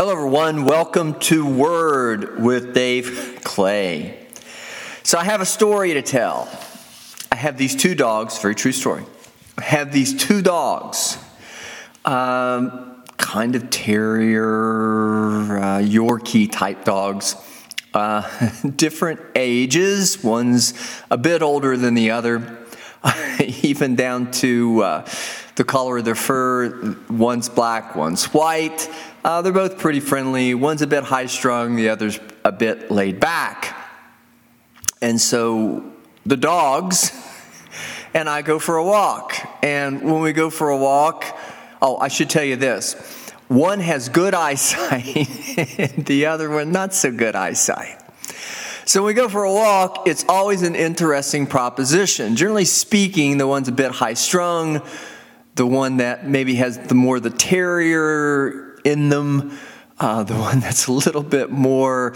Hello, everyone. Welcome to Word with Dave Clay. So, I have a story to tell. I have these two dogs, very true story. I have these two dogs, um, kind of terrier, uh, Yorkie type dogs, uh, different ages. One's a bit older than the other, even down to uh, the color of their fur. One's black, one's white. Uh, they're both pretty friendly. One's a bit high strung, the other's a bit laid back. And so the dogs and I go for a walk. And when we go for a walk, oh, I should tell you this one has good eyesight, and the other one not so good eyesight. So when we go for a walk, it's always an interesting proposition. Generally speaking, the one's a bit high strung, the one that maybe has the more the terrier in them. Uh, the one that's a little bit more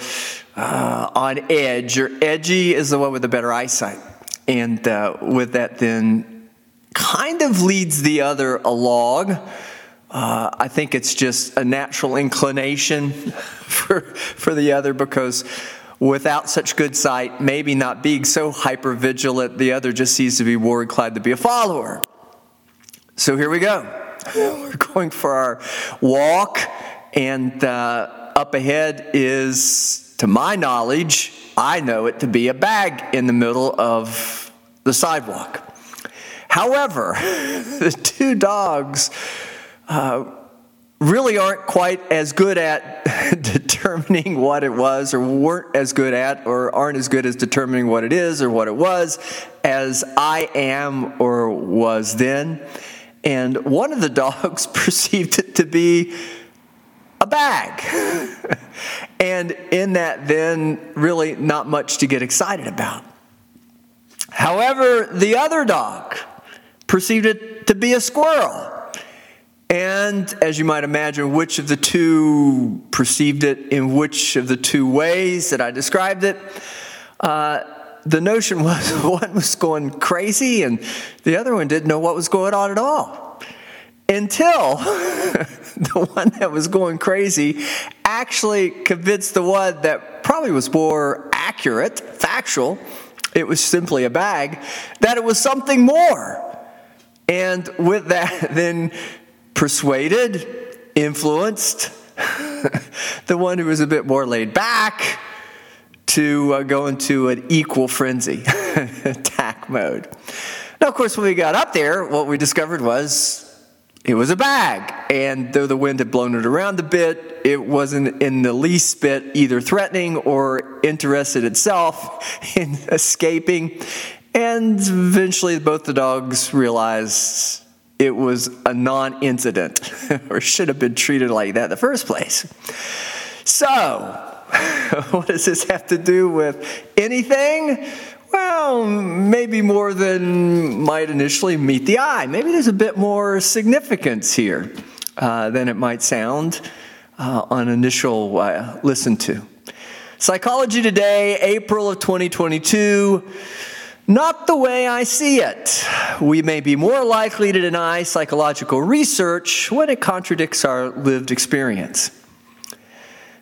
uh, on edge or edgy is the one with the better eyesight. And uh, with that, then kind of leads the other along. Uh, I think it's just a natural inclination for, for the other because without such good sight, maybe not being so hyper vigilant, the other just seems to be more inclined to be a follower. So here we go. We're going for our walk, and uh, up ahead is, to my knowledge, I know it to be a bag in the middle of the sidewalk. However, the two dogs uh, really aren't quite as good at determining what it was, or weren't as good at, or aren't as good as determining what it is or what it was as I am or was then and one of the dogs perceived it to be a bag. and in that, then, really not much to get excited about. However, the other dog perceived it to be a squirrel. And as you might imagine, which of the two perceived it in which of the two ways that I described it, uh, the notion was one was going crazy and the other one didn't know what was going on at all. Until the one that was going crazy actually convinced the one that probably was more accurate, factual, it was simply a bag, that it was something more. And with that, then persuaded, influenced the one who was a bit more laid back to uh, go into an equal frenzy attack mode. Now, of course, when we got up there, what we discovered was it was a bag. And though the wind had blown it around a bit, it wasn't in the least bit either threatening or interested itself in escaping. And eventually, both the dogs realized it was a non incident or should have been treated like that in the first place. So, what does this have to do with anything? Well, maybe more than might initially meet the eye. Maybe there's a bit more significance here uh, than it might sound uh, on initial uh, listen to. Psychology Today, April of 2022. Not the way I see it. We may be more likely to deny psychological research when it contradicts our lived experience.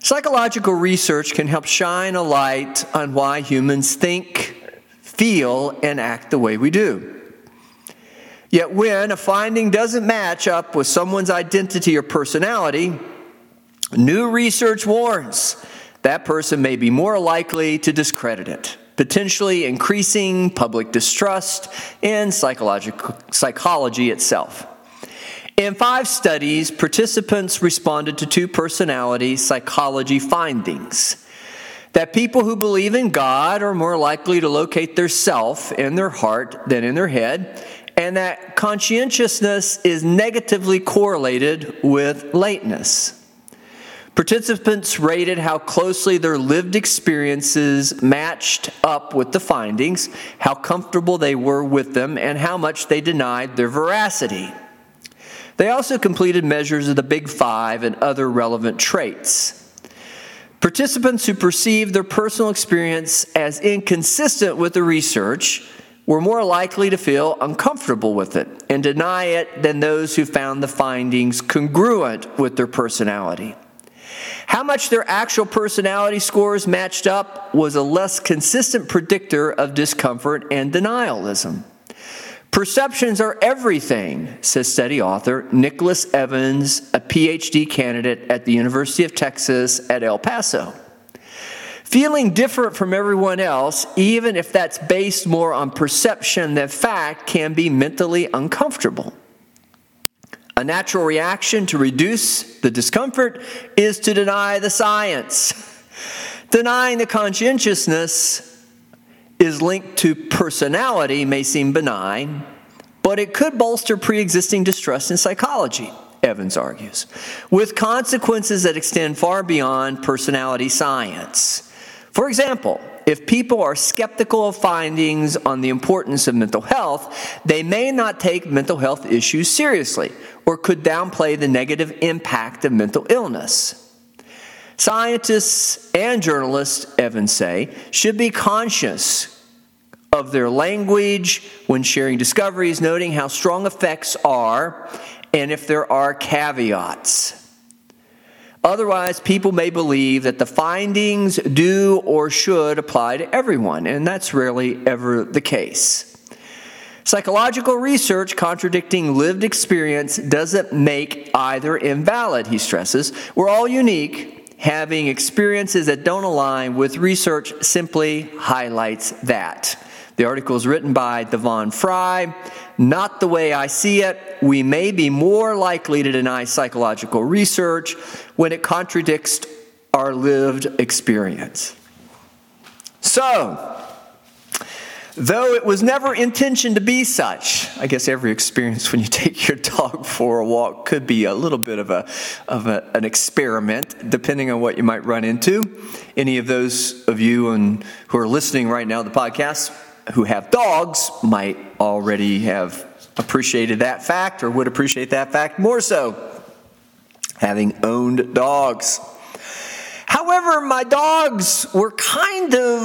Psychological research can help shine a light on why humans think, feel, and act the way we do. Yet, when a finding doesn't match up with someone's identity or personality, new research warns that person may be more likely to discredit it, potentially increasing public distrust in psychology itself. In five studies, participants responded to two personality psychology findings that people who believe in God are more likely to locate their self in their heart than in their head, and that conscientiousness is negatively correlated with lateness. Participants rated how closely their lived experiences matched up with the findings, how comfortable they were with them, and how much they denied their veracity. They also completed measures of the Big Five and other relevant traits. Participants who perceived their personal experience as inconsistent with the research were more likely to feel uncomfortable with it and deny it than those who found the findings congruent with their personality. How much their actual personality scores matched up was a less consistent predictor of discomfort and denialism. Perceptions are everything, says study author Nicholas Evans, a PhD candidate at the University of Texas at El Paso. Feeling different from everyone else, even if that's based more on perception than fact, can be mentally uncomfortable. A natural reaction to reduce the discomfort is to deny the science. Denying the conscientiousness is linked to personality may seem benign, but it could bolster pre existing distrust in psychology, Evans argues, with consequences that extend far beyond personality science. For example, if people are skeptical of findings on the importance of mental health, they may not take mental health issues seriously or could downplay the negative impact of mental illness. Scientists and journalists, Evans say, should be conscious of their language when sharing discoveries, noting how strong effects are and if there are caveats. Otherwise, people may believe that the findings do or should apply to everyone, and that's rarely ever the case. Psychological research contradicting lived experience doesn't make either invalid, he stresses. We're all unique. Having experiences that don't align with research simply highlights that. The article is written by Devon Frye. Not the way I see it. We may be more likely to deny psychological research when it contradicts our lived experience. So, though it was never intentioned to be such, I guess every experience when you take your dog for a walk could be a little bit of, a, of a, an experiment, depending on what you might run into. Any of those of you and, who are listening right now to the podcast who have dogs might already have appreciated that fact or would appreciate that fact more so, having owned dogs. However, my dogs were kind of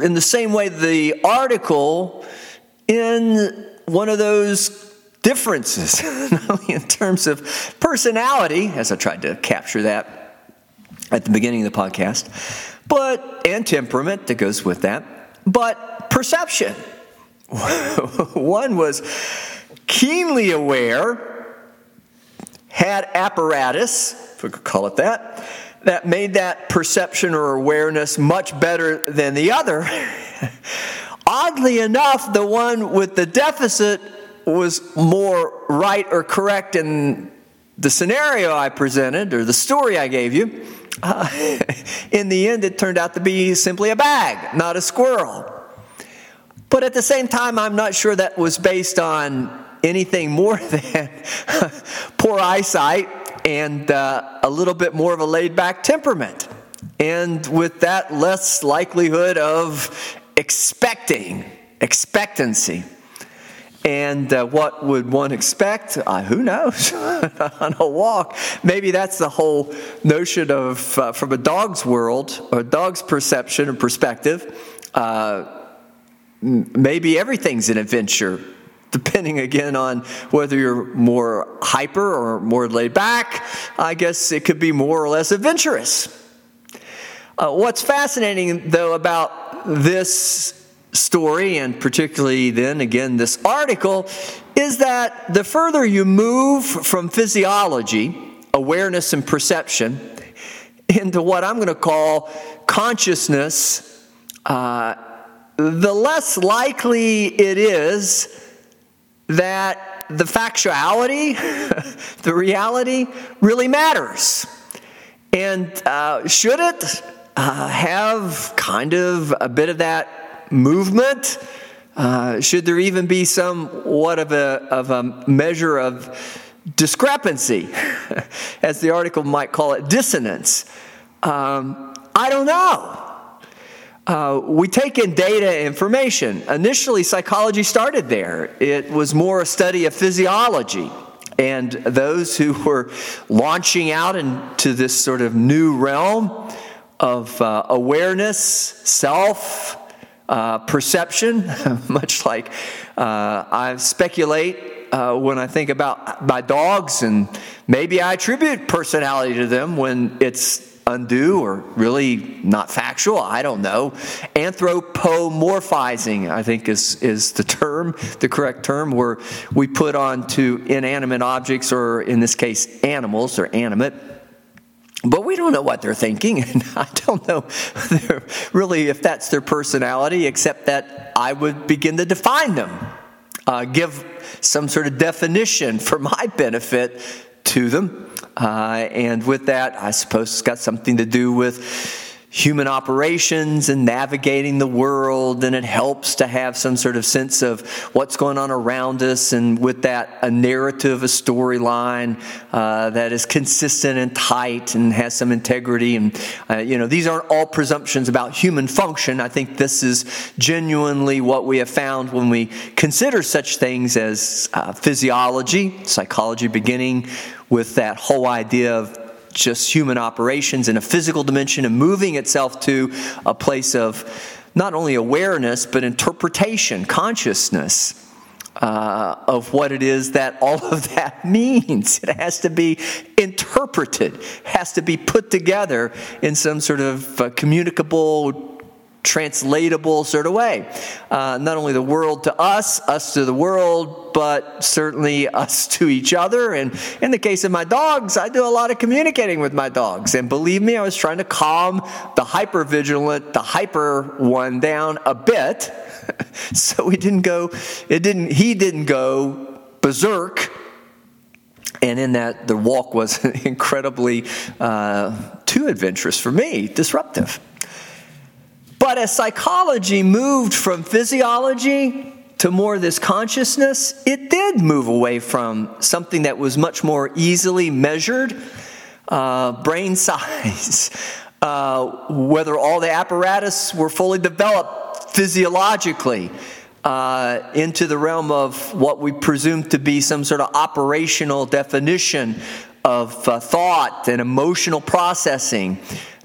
in the same way the article in one of those differences, in terms of personality, as I tried to capture that at the beginning of the podcast, but and temperament that goes with that but perception. One was keenly aware, had apparatus, if we could call it that, that made that perception or awareness much better than the other. Oddly enough, the one with the deficit was more right or correct in the scenario I presented or the story I gave you. Uh, in the end, it turned out to be simply a bag, not a squirrel. But at the same time, I'm not sure that was based on anything more than poor eyesight and uh, a little bit more of a laid back temperament. And with that, less likelihood of expecting, expectancy. And uh, what would one expect? Uh, who knows? On a walk. Maybe that's the whole notion of, uh, from a dog's world, or a dog's perception or perspective, uh, maybe everything's an adventure, depending again on whether you're more hyper or more laid back. I guess it could be more or less adventurous. Uh, what's fascinating, though, about this story, and particularly then again this article, is that the further you move from physiology, awareness, and perception into what I'm going to call consciousness, uh, the less likely it is that the factuality, the reality, really matters. And uh, should it uh, have kind of a bit of that movement? Uh, should there even be somewhat of a, of a measure of discrepancy, as the article might call it, dissonance? Um, I don't know. Uh, we take in data information. Initially, psychology started there. It was more a study of physiology. And those who were launching out into this sort of new realm of uh, awareness, self, uh, perception, much like uh, I speculate uh, when I think about my dogs, and maybe I attribute personality to them when it's undue or really not factual. I don't know. Anthropomorphizing, I think, is, is the term, the correct term, where we put on to inanimate objects, or in this case, animals, or animate. But we don't know what they're thinking, and I don't know really if that's their personality, except that I would begin to define them, uh, give some sort of definition for my benefit to them. Uh, and with that, I suppose it's got something to do with human operations and navigating the world, and it helps to have some sort of sense of what's going on around us, and with that, a narrative, a storyline uh, that is consistent and tight and has some integrity. And, uh, you know, these aren't all presumptions about human function. I think this is genuinely what we have found when we consider such things as uh, physiology, psychology beginning with that whole idea of just human operations in a physical dimension and moving itself to a place of not only awareness, but interpretation, consciousness. Uh, of what it is that all of that means. It has to be interpreted, has to be put together in some sort of uh, communicable translatable sort of way. Uh, not only the world to us, us to the world, but certainly us to each other. And in the case of my dogs, I do a lot of communicating with my dogs. And believe me, I was trying to calm the hyper vigilant, the hyper one down a bit. so he didn't go, it didn't, he didn't go berserk. And in that, the walk was incredibly uh, too adventurous for me, disruptive. But as psychology moved from physiology to more this consciousness, it did move away from something that was much more easily measured, uh, brain size, uh, whether all the apparatus were fully developed physiologically. Uh, into the realm of what we presume to be some sort of operational definition of uh, thought and emotional processing,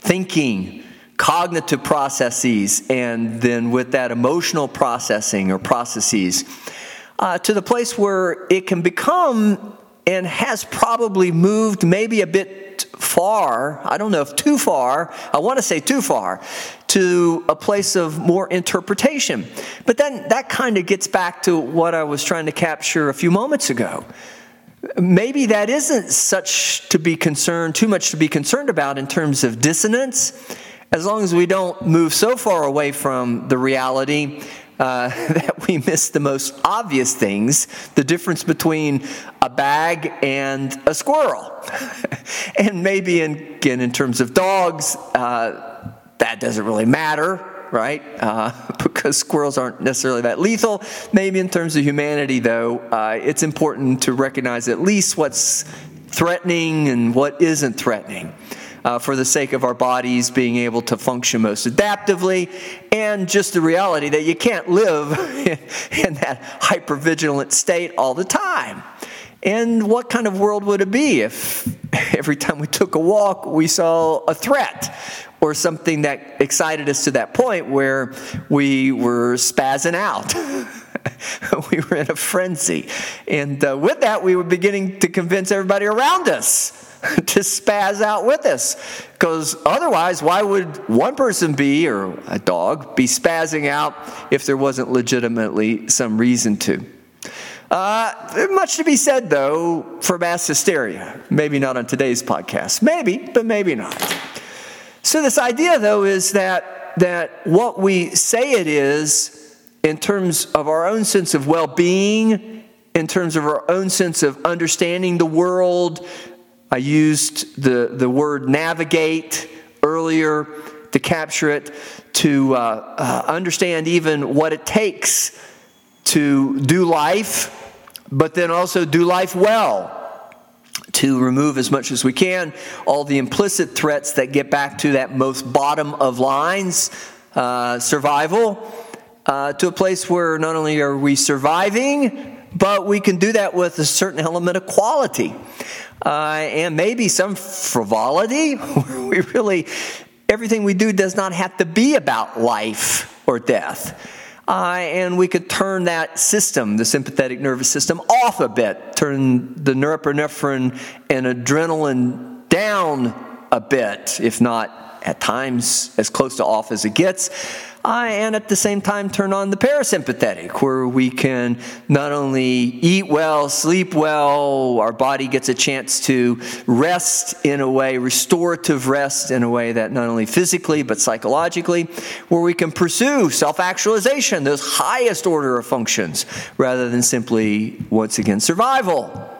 thinking, cognitive processes, and then with that emotional processing or processes, uh, to the place where it can become and has probably moved maybe a bit far. I don't know if too far, I want to say too far, to a place of more interpretation. But then that kind of gets back to what I was trying to capture a few moments ago. Maybe that isn't such to be concerned, too much to be concerned about in terms of dissonance as long as we don't move so far away from the reality uh, that we miss the most obvious things the difference between a bag and a squirrel. and maybe, in, again, in terms of dogs, uh, that doesn't really matter. Right? Uh, because squirrels aren't necessarily that lethal. Maybe in terms of humanity, though, uh, it's important to recognize at least what's threatening and what isn't threatening uh, for the sake of our bodies being able to function most adaptively, and just the reality that you can't live in that hypervigilant state all the time. And what kind of world would it be if every time we took a walk we saw a threat or something that excited us to that point where we were spazzing out? we were in a frenzy. And uh, with that, we were beginning to convince everybody around us to spaz out with us. Because otherwise, why would one person be, or a dog, be spazzing out if there wasn't legitimately some reason to? Uh, much to be said, though, for mass hysteria. Maybe not on today's podcast. Maybe, but maybe not. So, this idea, though, is that, that what we say it is, in terms of our own sense of well being, in terms of our own sense of understanding the world, I used the, the word navigate earlier to capture it, to uh, uh, understand even what it takes to do life, but then also do life well. To remove as much as we can all the implicit threats that get back to that most bottom of lines uh, survival, uh, to a place where not only are we surviving, but we can do that with a certain element of quality uh, and maybe some frivolity. we really, everything we do does not have to be about life or death. uh, and we could turn that system, the sympathetic nervous system, off a bit, turn the norepinephrine and adrenaline down a bit, if not at times as close to off as it gets uh, and at the same time turn on the parasympathetic, where we can not only eat well, sleep well, our body gets a chance to rest in a way, restorative rest in a way that not only physically but psychologically, where we can pursue self actualization, those highest order of functions, rather than simply, once again, survival.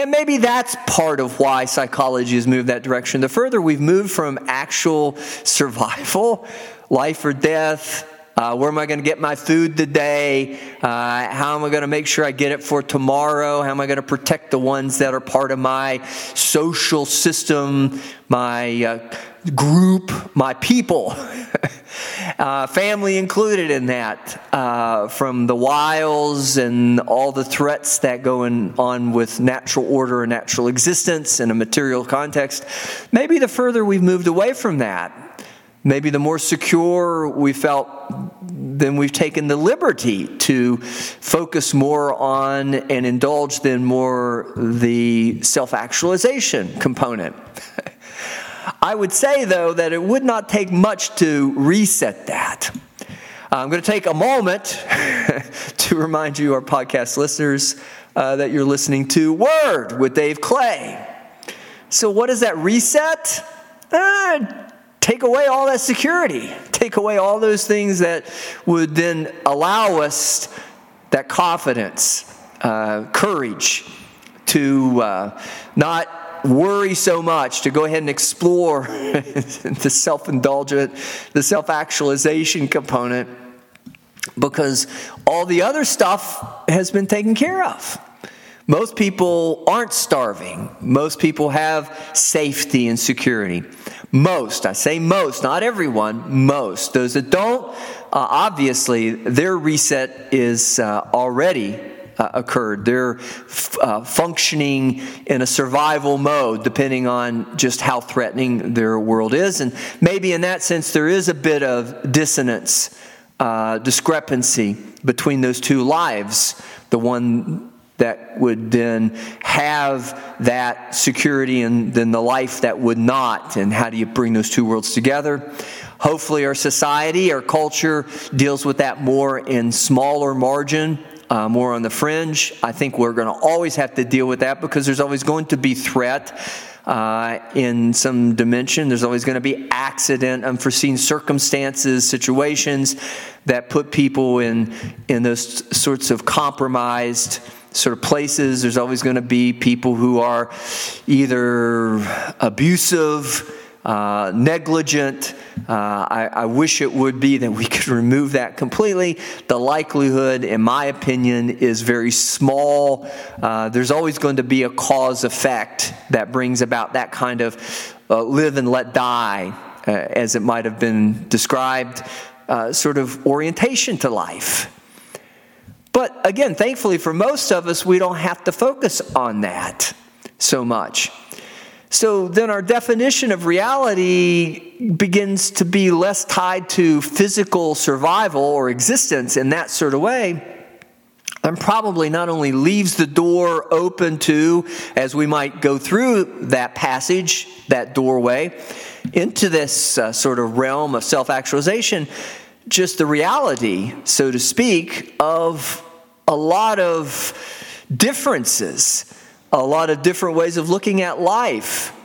And maybe that's part of why psychology has moved that direction. The further we've moved from actual survival life or death. Uh, where am I going to get my food today? Uh, how am I going to make sure I get it for tomorrow? How am I going to protect the ones that are part of my social system, my uh, group, my people? Uh, family included in that, uh, from the wiles and all the threats that go on with natural order and natural existence in a material context. Maybe the further we've moved away from that, Maybe the more secure we felt, then we've taken the liberty to focus more on and indulge then more the self actualization component. I would say, though, that it would not take much to reset that. I'm going to take a moment to remind you, our podcast listeners, uh, that you're listening to Word with Dave Clay. So, what is that reset? Uh, take away all that security, take away all those things that would then allow us that confidence, uh, courage to uh, worry so much, to go ahead and explore the self indulgent, the self actualization component, because all the other stuff has been taken care of. Most people aren't starving. Most people have safety and security. Most, I say most, not everyone, most. Those that don't, uh, obviously, their reset is uh, already uh, occurred. They're f- uh, functioning in a survival mode, depending on just how threatening their world is. And maybe in that sense, there is a bit of dissonance, uh, discrepancy between those two lives the one that would then have that security and then the life that would not. And how do you bring those two worlds together? Hopefully, our society, our culture deals with that more in smaller margin. Uh, more on the fringe. I think we're going to always have to deal with that because there's always going to be threat uh, in some dimension. There's always going to be accident, unforeseen circumstances, situations that put people in in those sorts of compromised sort of places, there's always going to be people who are either abusive, uh, negligent. Uh, I, I, wish it would be that we could remove that completely. The likelihood, in my opinion, is very small. Uh, there's always going to be a cause effect that brings about that kind of uh, live and let die, uh, as it might have been described, sort of orientation to life. But again, thankfully for most of us, we don't have to focus on that so much. So then our definition of reality begins to be less tied to physical survival or existence in that sort of way. And probably not only leaves the door open to, as we might go through that passage, that doorway, into this uh, sort of realm of self actualization, just the reality, so to speak, of a lot of differences, a lot of different ways of looking at life,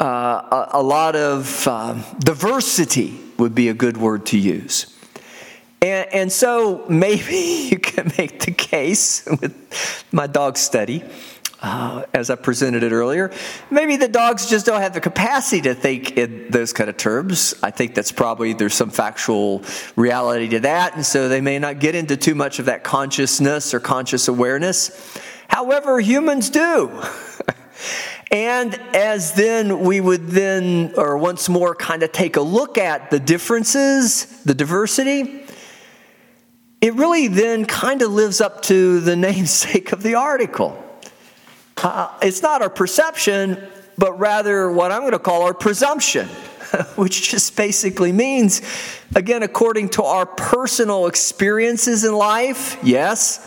uh, a, a, lot of uh, diversity would be a good word to use. And, and so maybe you can make the case with my dog study uh, as I presented it earlier. Maybe the dogs just don't have the capacity to think in those kind of terms. I think that's probably there's some factual reality to that, and so they may not get into too much of that consciousness or conscious awareness. However, humans do. And as then we would then, or once more, kind of take a look at the differences, the diversity, it really then kind of lives up to the namesake of the article. Uh, it's not our perception, but rather what I'm going to call our presumption. which just basically means, again, according to our personal experiences in life, yes,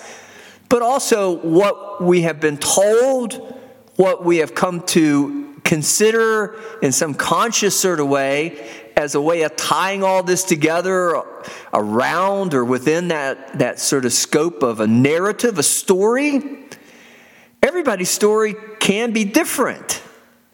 but also what we have been told, what we have come to consider in some conscious sort of way as a way of tying all this together around or within that, that sort of scope of a narrative, a story. Everybody's story can be different.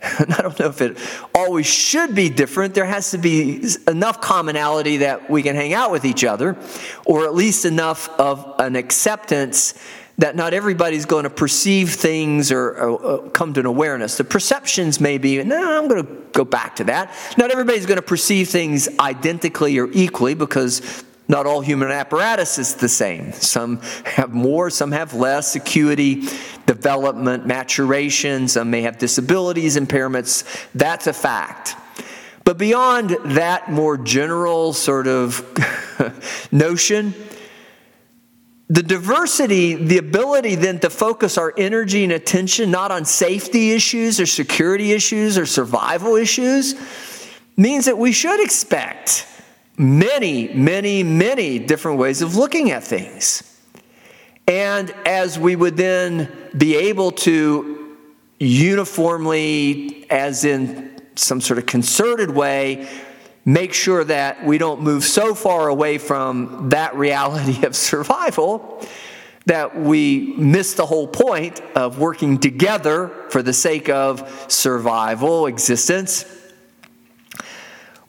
And I don't know if it always should be different. There has to be enough commonality that we can hang out with each other, or at least enough of an acceptance that not everybody's going to perceive things or, or, come to an awareness. The perceptions may be, no, I'm going to go back to that. Not everybody's going to perceive things identically or equally because not all human apparatus is the same. Some have more, some have less acuity, development, maturation, some may have disabilities, impairments. That's a fact. But beyond that more general sort of notion, the diversity, the ability then to focus our energy and attention not on safety issues or security issues or survival issues, means that we should expect many, many, many different ways of looking at things. And as we would then be able to uniformly, as in some sort of concerted way, make sure that we don't move so far away from that reality of survival that we miss the whole point of working together for the sake of survival, existence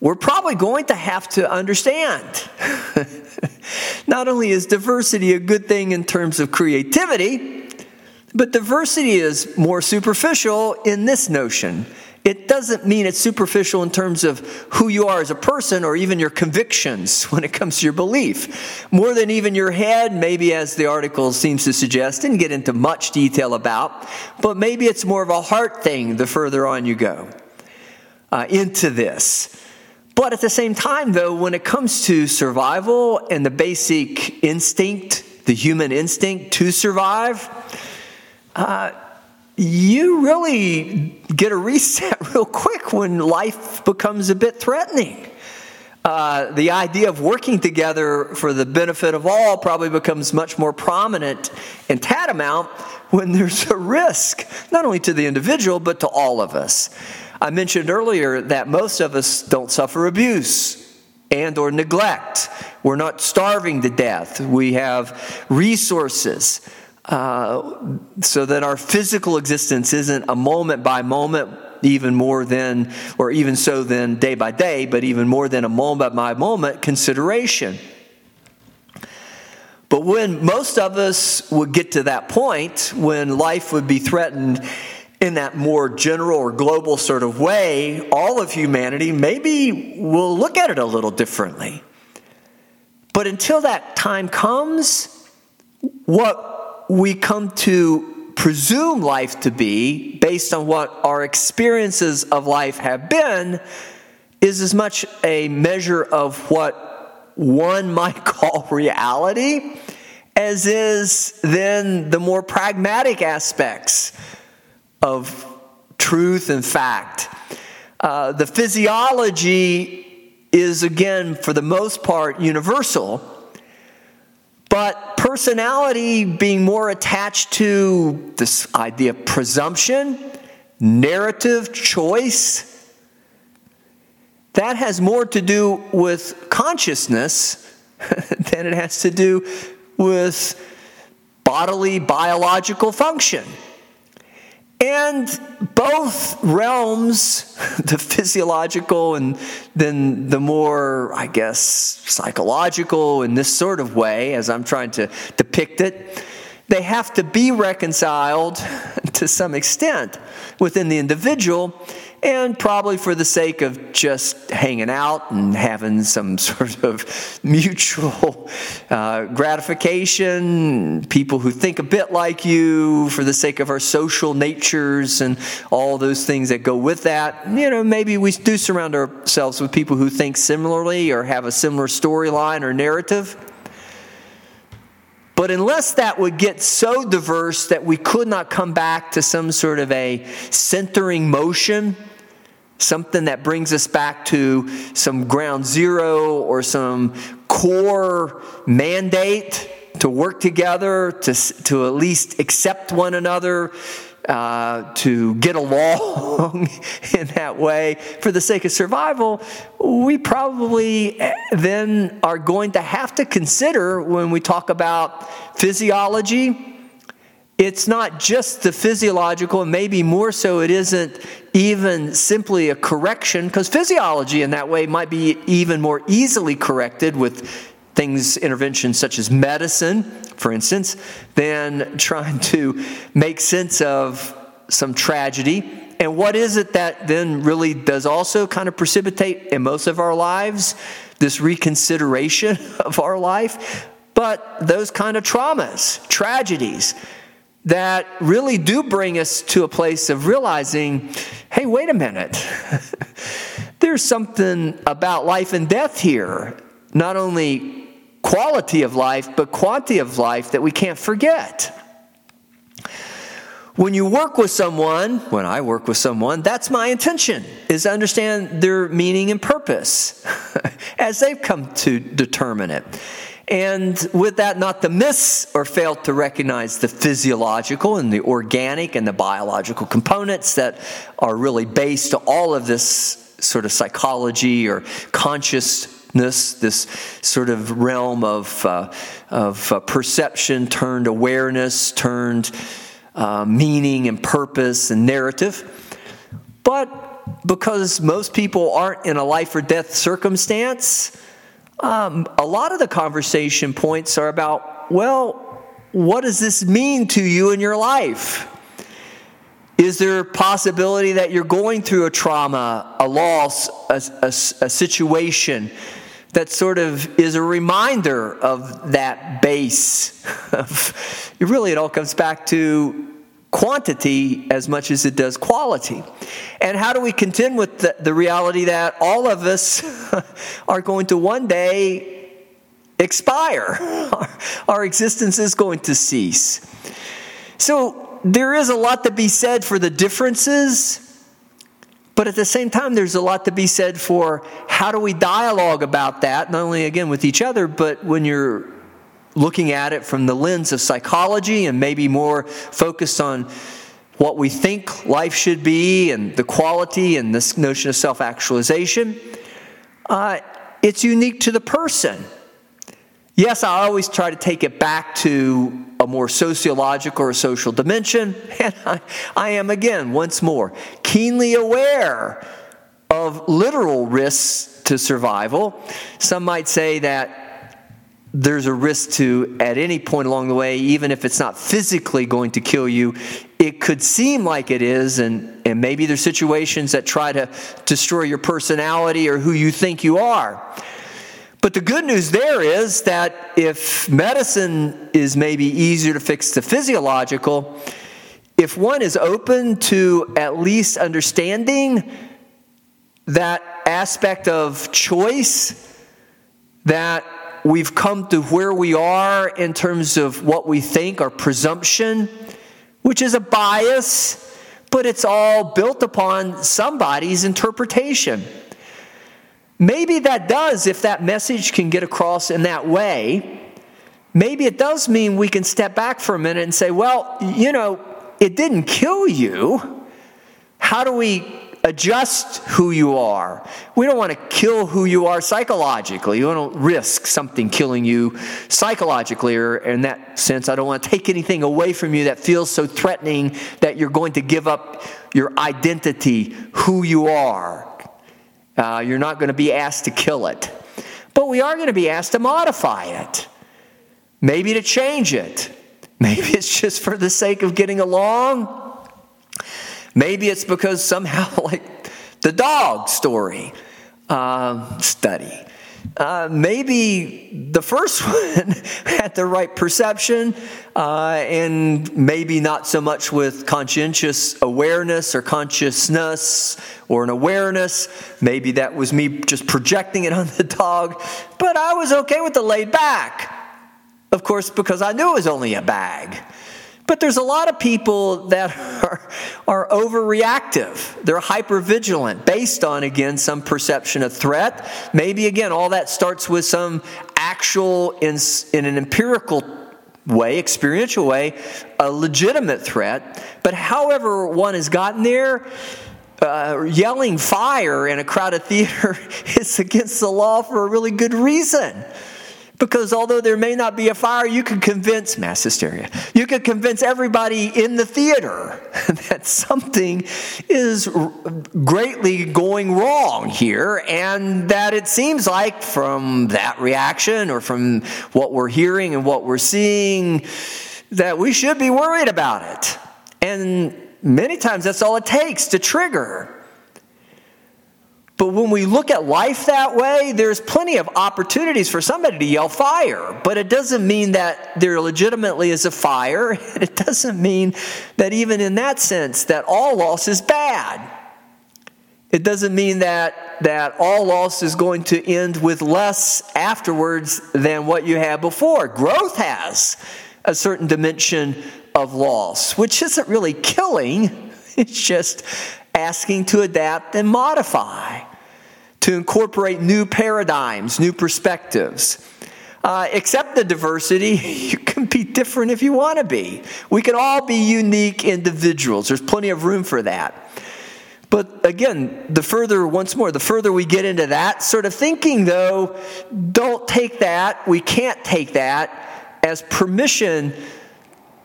we're probably going to have to understand. Not only is diversity a good thing in terms of creativity, but diversity is more superficial in this notion. It doesn't mean it's superficial in terms of who you are as a person or even your convictions when it comes to your belief. More than even your head, maybe as the article seems to suggest, and get into much detail about, but maybe it's more of a heart thing the further on you go uh, into this. But at the same time, though, when it comes to survival and the basic instinct, the human instinct to survive, uh, you really get a reset real quick when life becomes a bit threatening. Uh, the idea of working together for the benefit of all probably becomes much more prominent and tantamount when there's a risk, not only to the individual, but to all of us. I mentioned earlier that most of us don't suffer abuse and or neglect. We're not starving to death. We have resources uh, so that our physical existence isn't a moment by moment even more than, or even so than day by day, but even more than a moment by moment consideration. But when most of us would get to that point, when life would be threatened in that more general or global sort of way, all of humanity maybe will look at it a little differently. But until that time comes, what we come to presume life to be, based on what our experiences of life have been, is as much a measure of what one might call reality as is then the more pragmatic aspects of truth and fact. Uh, the physiology is, again, for the most part, universal, but personality being more attached to this idea of presumption, narrative, choice, that has more to do with consciousness than it has to do with bodily biological function. And both realms, the physiological and then the more, I guess, psychological in this sort of way, as I'm trying to depict it, they have to be reconciled to some extent within the individual and probably for the sake of just hanging out and having some sort of mutual uh, gratification, people who think a bit like you, for the sake of our social natures and all those things that go with that. You know, maybe we do surround ourselves with people who think similarly or have a similar storyline or narrative. But unless that would get so diverse that we could not come back to some sort of a centering motion, something that brings us back to some ground zero or some core mandate to work together, to, to at least accept one another, uh, to get along in that way for the sake of survival, we probably eh, then are going to have to consider when we talk about physiology. It's not just the physiological, and maybe more so, it isn't even simply a correction, because physiology in that way might be even more easily corrected with things, interventions such as medicine, for instance, than trying to make sense of some tragedy. And what is it that then really does also kind of precipitate in most of our lives this reconsideration of our life? But those kind of traumas, tragedies that really do bring us to a place of realizing hey, wait a minute. There's something about life and death here. Not only quality of life, but quantity of life that we can't forget. When you work with someone, when I work with someone, that's my intention, is to understand their meaning and purpose as they've come to determine it. And with that, not to miss or fail to recognize the physiological and the organic and the biological components that are really based to all of this sort of psychology or consciousness, this sort of realm of, uh, of uh, perception turned awareness, turned uh, meaning and purpose and narrative. But because most people aren't in a life or death circumstance, um, a lot of the conversation points are about, well, what does this mean to you in your life? Is there a possibility that you're going through a trauma, a loss, a, a, a situation that sort of is a reminder of that base? really, it all comes back to quantity as much as it does quality. And how do we contend with the, the reality that all of us are going to one day expire? Our, our existence is going to cease. So there is a lot to be said for the differences. But at the same time, there's a lot to be said for how do we dialogue about that, not only again with each other, but when you're looking at it from the lens of psychology and maybe more focused on what we think life should be and the quality and this notion of self actualization. Uh, it's unique to the person. Yes, I always try to take it back to a more sociological or social dimension, and I, I am again, once more, keenly aware of literal risks to survival. Some might say that there's a risk to, at any point along the way, even if it's not physically going to kill you, it could seem like it is. And, and maybe there's situations that try to destroy your personality or who you think you are. But the good news there is that if medicine is maybe easier to fix the physiological, if one is open to at least understanding that aspect of choice, that we've come to where we are in terms of what we think, our presumption, which is a bias, but it's all built upon somebody's interpretation. Maybe that does, if that message can get across in that way, maybe it does mean we can step back for a minute and say, well, you know, it didn't kill you. How do we adjust who you are. We don't want to kill who you are psychologically. You don't risk something killing you psychologically, or in that sense, I don't want to take anything away from you that feels so threatening that you're going to give up your identity, who you are. Uh, you're not going to be asked to kill it. But we are going to be asked to modify it, maybe to change it. Maybe it's just for the sake of getting along. Maybe it's because somehow, like the dog story um, study. Uh, maybe the first one had the right perception, uh, and maybe not so much with conscientious awareness or consciousness or an awareness. Maybe that was me just projecting it on the dog, but I was okay with the laid back. Of course, because I knew it was only a bag. But there's a lot of people that are, are overreactive. They're hypervigilant based on, again, some perception of threat. Maybe, again, all that starts with some actual, in, in an empirical way, experiential way, a legitimate threat. But however one has gotten there, uh, yelling fire in a crowded theater is against the law for a really good reason. Because although there may not be a fire, you can convince mass hysteria. You can convince everybody in the theater that something is greatly going wrong here, and that it seems like from that reaction or from what we're hearing and what we're seeing, that we should be worried about it. And many times that's all it takes to trigger but when we look at life that way, there's plenty of opportunities for somebody to yell fire. But it doesn't mean that there legitimately is a fire. It doesn't mean that even in that sense that all loss is bad. It doesn't mean that, that all loss is going to end with less afterwards than what you had before. Growth has a certain dimension of loss, which isn't really killing, it's just asking to adapt and modify to incorporate new paradigms, new perspectives. Uh, accept the diversity. You can be different if you want to be. We can all be unique individuals. There's plenty of room for that. But again, the further, once more, the further we get into that sort of thinking, though, don't take that, we can't take that as permission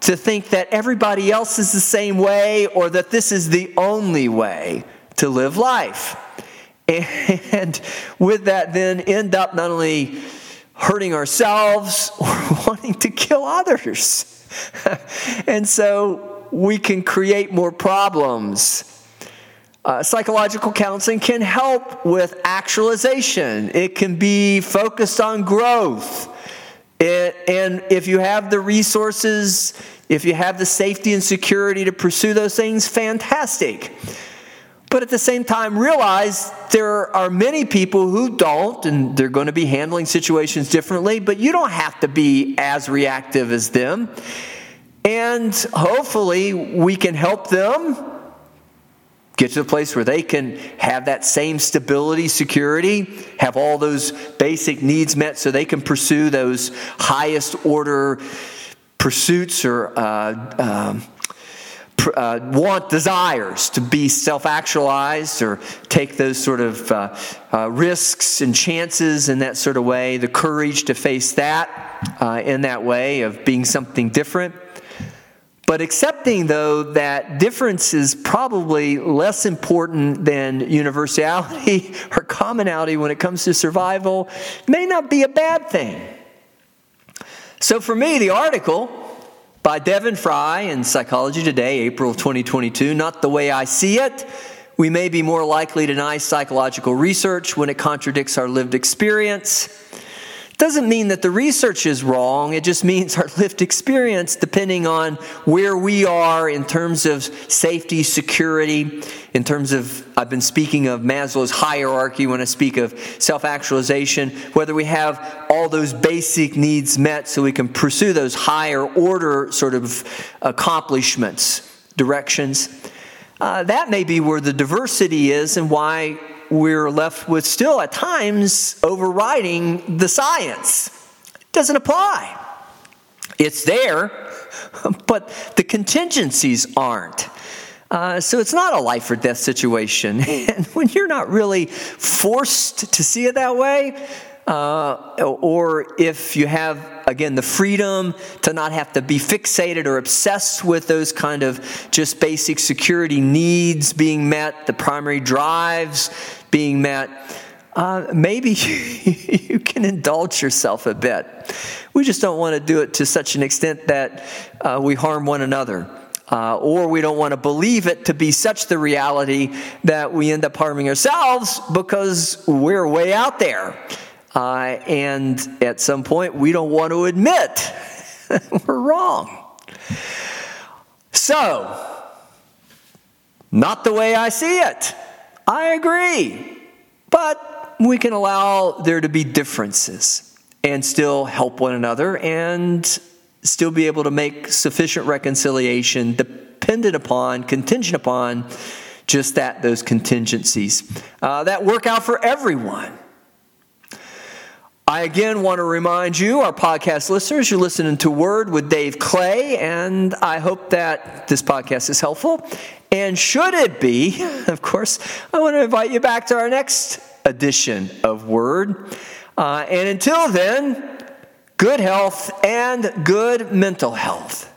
to think that everybody else is the same way or that this is the only way to live life. And with that, then end up not only hurting ourselves or wanting to kill others. and so we can create more problems. Uh, psychological counseling can help with actualization, it can be focused on growth. It, and if you have the resources, if you have the safety and security to pursue those things, fantastic but at the same time realize there are many people who don't, and they're going to be handling situations differently, but you don't have to be as reactive as them. And hopefully, we can help them get to the place where they can have that same stability, security, have all those basic needs met so they can pursue those highest order pursuits or. Uh, um, uh, want desires to be self actualized or take those sort of uh, uh, risks and chances in that sort of way, the courage to face that uh, in that way of being something different. But accepting, though, that difference is probably less important than universality or commonality when it comes to survival may not be a bad thing. So, for me, the article by Devon Frye in Psychology Today, April of 2022. Not the way I see it. We may be more likely to deny psychological research when it contradicts our lived experience doesn't mean that the research is wrong. It just means our lived experience, depending on where we are in terms of safety, security, in terms of, I've been speaking of Maslow's hierarchy when I speak of self actualization, whether we have all those basic needs met so we can pursue those higher order sort of accomplishments, directions. Uh, that may be where the diversity is and why we're left with still at times overriding the science. It doesn't apply. It's there, but the contingencies aren't. Uh, so it's not a life or death situation. and when you're not really forced to see it that way, uh, or if you have again the freedom to not have to be fixated or obsessed with those kind of just basic security needs being met the primary drives being met uh, maybe you can indulge yourself a bit. We just don't want to do it to such an extent that uh, we harm one another uh, or we don't want to believe it to be such the reality that we end up harming ourselves because we're way out there uh, and at some point, we don't want to admit we're wrong. So, not the way I see it. I agree. But we can allow there to be differences and still help one another and still be able to make sufficient reconciliation dependent upon, contingent upon just that, those contingencies uh, that work out for everyone. I again want to remind you, our podcast listeners, you're listening to Word with Dave Clay, and I hope that this podcast is helpful. And should it be, of course, I want to invite you back to our next edition of Word. Uh, and until then, good health and good mental health.